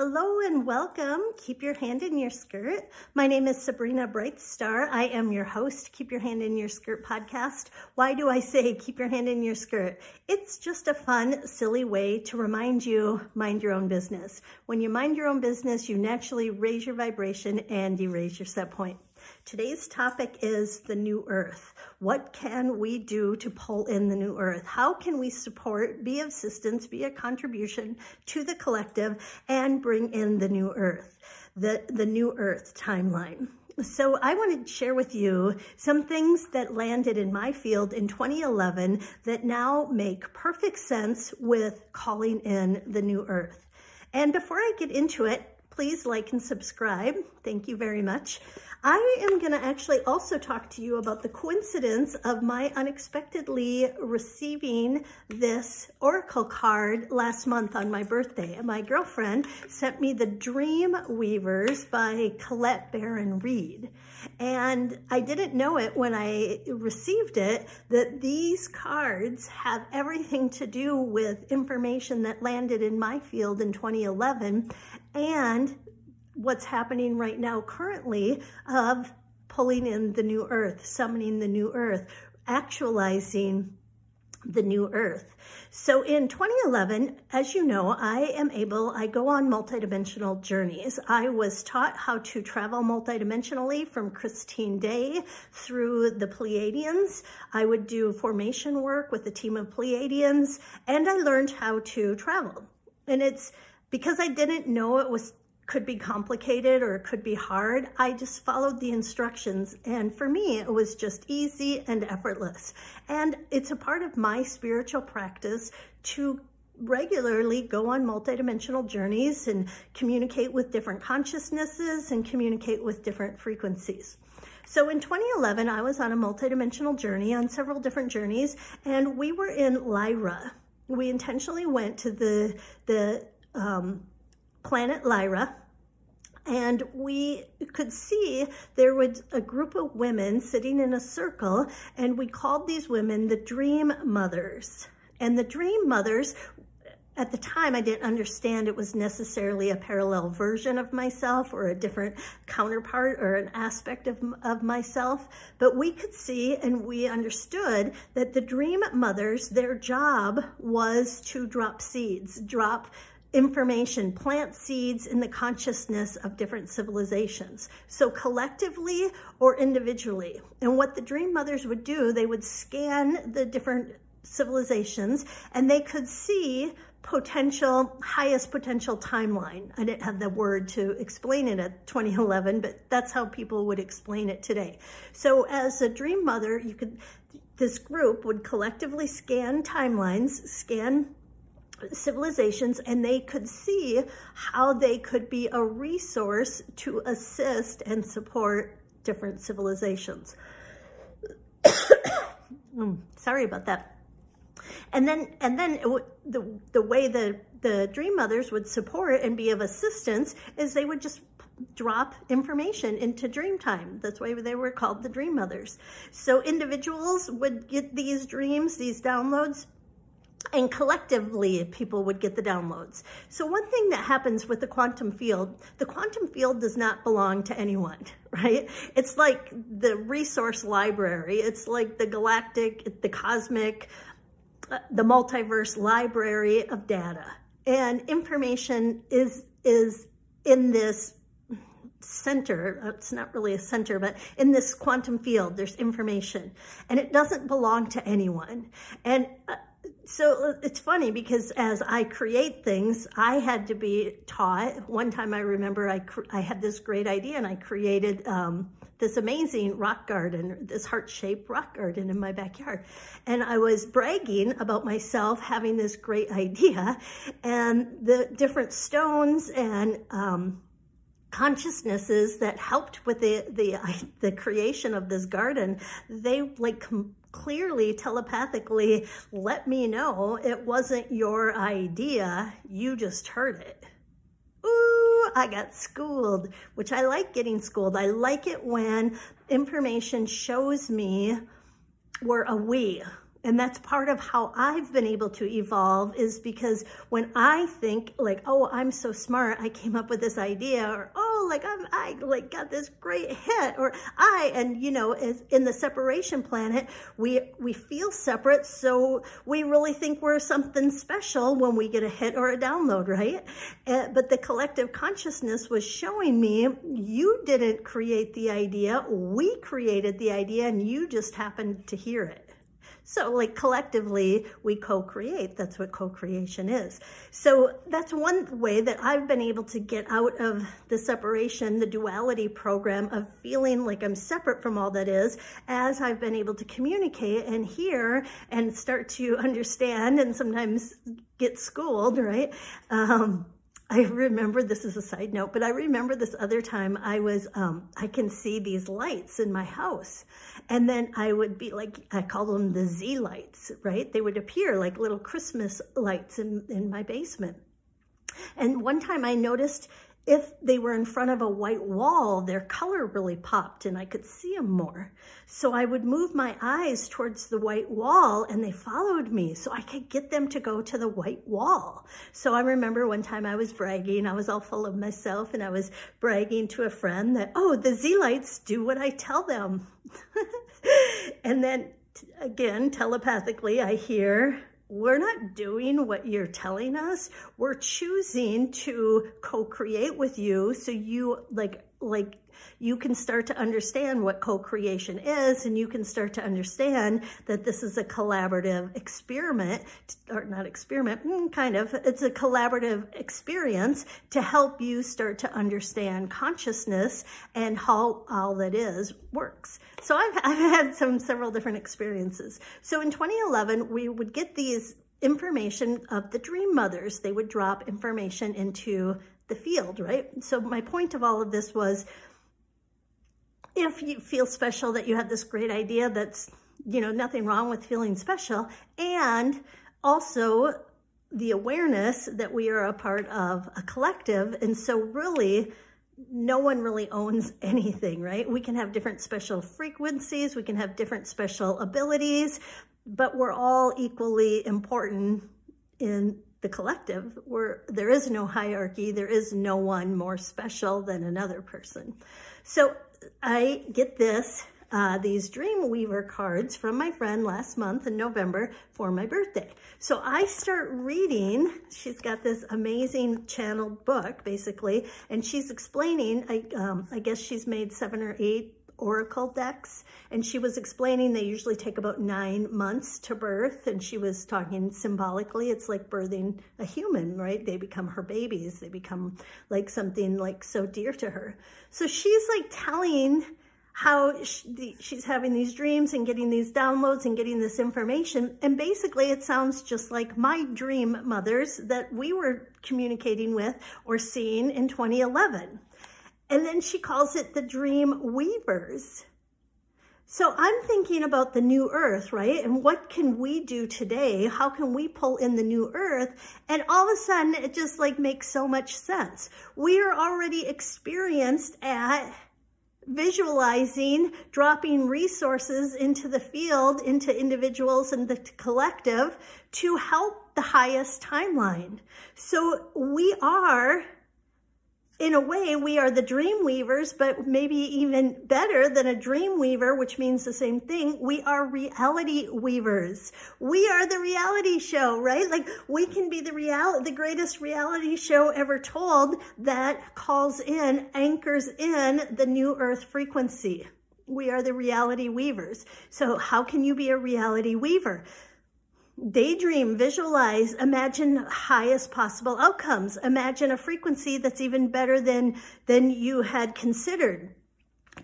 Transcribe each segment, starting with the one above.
Hello and welcome. Keep your hand in your skirt. My name is Sabrina Brightstar. I am your host, Keep Your Hand in Your Skirt podcast. Why do I say keep your hand in your skirt? It's just a fun, silly way to remind you mind your own business. When you mind your own business, you naturally raise your vibration and you raise your set point. Today's topic is the new earth. What can we do to pull in the new earth? How can we support, be of assistance, be a contribution to the collective and bring in the new earth, the, the new earth timeline? So I wanted to share with you some things that landed in my field in 2011 that now make perfect sense with calling in the new earth. And before I get into it, please like and subscribe. Thank you very much. I am going to actually also talk to you about the coincidence of my unexpectedly receiving this Oracle card last month on my birthday. My girlfriend sent me the Dream Weavers by Colette Baron Reid. And I didn't know it when I received it that these cards have everything to do with information that landed in my field in 2011 and what's happening right now currently of pulling in the new earth, summoning the new earth, actualizing the new earth. So in 2011, as you know, I am able, I go on multidimensional journeys. I was taught how to travel multidimensionally from Christine Day through the Pleiadians. I would do formation work with a team of Pleiadians, and I learned how to travel. And it's because I didn't know it was could be complicated or it could be hard. I just followed the instructions. And for me, it was just easy and effortless. And it's a part of my spiritual practice to regularly go on multidimensional journeys and communicate with different consciousnesses and communicate with different frequencies. So in 2011, I was on a multidimensional journey on several different journeys, and we were in Lyra. We intentionally went to the, the um, planet Lyra, and we could see there was a group of women sitting in a circle, and we called these women the Dream Mothers. And the Dream Mothers, at the time, I didn't understand it was necessarily a parallel version of myself or a different counterpart or an aspect of, of myself, but we could see and we understood that the Dream Mothers, their job was to drop seeds, drop information, plant seeds in the consciousness of different civilizations. So collectively or individually. And what the dream mothers would do, they would scan the different civilizations and they could see potential, highest potential timeline. I didn't have the word to explain it at 2011, but that's how people would explain it today. So as a dream mother, you could, this group would collectively scan timelines, scan civilizations and they could see how they could be a resource to assist and support different civilizations. mm, sorry about that. And then, and then the, the way the, the dream mothers would support and be of assistance is they would just drop information into dream time. That's why they were called the dream mothers. So individuals would get these dreams, these downloads and collectively people would get the downloads. So one thing that happens with the quantum field, the quantum field does not belong to anyone, right? It's like the resource library. It's like the galactic, the cosmic, uh, the multiverse library of data. And information is, is in this center, it's not really a center, but in this quantum field, there's information and it doesn't belong to anyone. And uh, so it's funny because as I create things, I had to be taught. One time I remember I, I had this great idea and I created um, this amazing rock garden, this heart-shaped rock garden in my backyard. And I was bragging about myself having this great idea and the different stones and um, consciousnesses that helped with the, the, the creation of this garden, they like clearly telepathically let me know it wasn't your idea, you just heard it. Ooh, I got schooled, which I like getting schooled. I like it when information shows me, or a uh, we, And that's part of how I've been able to evolve is because when I think like, oh, I'm so smart, I came up with this idea or, oh, like I'm, I like got this great hit or I, and you know, in the separation planet, we, we feel separate. So we really think we're something special when we get a hit or a download, right? Uh, but the collective consciousness was showing me you didn't create the idea. We created the idea and you just happened to hear it. So like collectively, we co-create. That's what co-creation is. So that's one way that I've been able to get out of the separation, the duality program of feeling like I'm separate from all that is as I've been able to communicate and hear and start to understand and sometimes get schooled, right? Um, I remember, this is a side note, but I remember this other time I was, um, I can see these lights in my house. And then I would be like, I call them the Z lights, right? They would appear like little Christmas lights in, in my basement. And one time I noticed if they were in front of a white wall, their color really popped and I could see them more. So I would move my eyes towards the white wall and they followed me so I could get them to go to the white wall. So I remember one time I was bragging, I was all full of myself and I was bragging to a friend that, oh, the Z-Lights do what I tell them. and then again, telepathically, I hear we're not doing what you're telling us. We're choosing to co-create with you so you like like you can start to understand what co-creation is and you can start to understand that this is a collaborative experiment or not experiment mm, kind of it's a collaborative experience to help you start to understand consciousness and how all that is works. So I've, I've had some several different experiences. So in 2011 we would get these information of the dream mothers. They would drop information into the field, right? So my point of all of this was if you feel special that you had this great idea that's, you know, nothing wrong with feeling special and also the awareness that we are a part of a collective. And so really, no one really owns anything, right? We can have different special frequencies, we can have different special abilities, but we're all equally important in the collective where there is no hierarchy, there is no one more special than another person. So I get this, uh, these Dreamweaver cards from my friend last month in November for my birthday. So I start reading, she's got this amazing channeled book basically, and she's explaining, I, um, I guess she's made seven or eight oracle decks and she was explaining they usually take about nine months to birth and she was talking symbolically it's like birthing a human right they become her babies they become like something like so dear to her so she's like telling how she, she's having these dreams and getting these downloads and getting this information. And basically it sounds just like my dream mothers that we were communicating with or seeing in 2011. And then she calls it the dream weavers. So I'm thinking about the new earth, right? And what can we do today? How can we pull in the new earth? And all of a sudden, it just like makes so much sense. We are already experienced at visualizing, dropping resources into the field, into individuals and the collective to help the highest timeline. So we are in a way, we are the dream weavers, but maybe even better than a dream weaver, which means the same thing. We are reality weavers. We are the reality show, right? Like we can be the real, the greatest reality show ever told that calls in, anchors in the new earth frequency. We are the reality weavers. So how can you be a reality weaver? Daydream, visualize, imagine highest possible outcomes. Imagine a frequency that's even better than, than you had considered.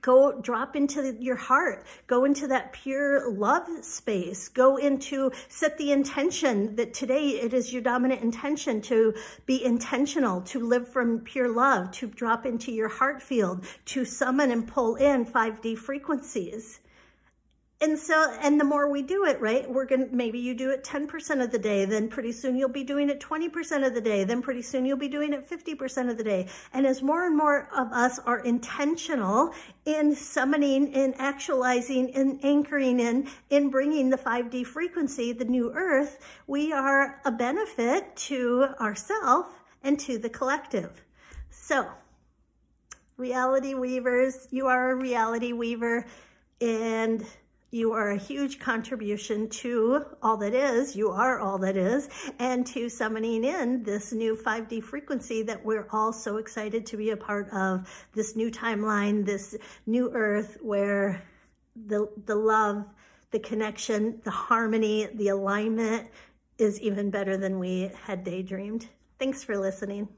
Go drop into your heart. Go into that pure love space. Go into, set the intention that today it is your dominant intention to be intentional, to live from pure love, to drop into your heart field, to summon and pull in 5D frequencies and so, and the more we do it, right, we're going to, maybe you do it 10% of the day, then pretty soon you'll be doing it 20% of the day, then pretty soon you'll be doing it 50% of the day. And as more and more of us are intentional in summoning, in actualizing, in anchoring in, in bringing the 5D frequency, the new earth, we are a benefit to ourself and to the collective. So, reality weavers, you are a reality weaver and you are a huge contribution to all that is, you are all that is, and to summoning in this new 5D frequency that we're all so excited to be a part of, this new timeline, this new earth where the, the love, the connection, the harmony, the alignment is even better than we had daydreamed. Thanks for listening.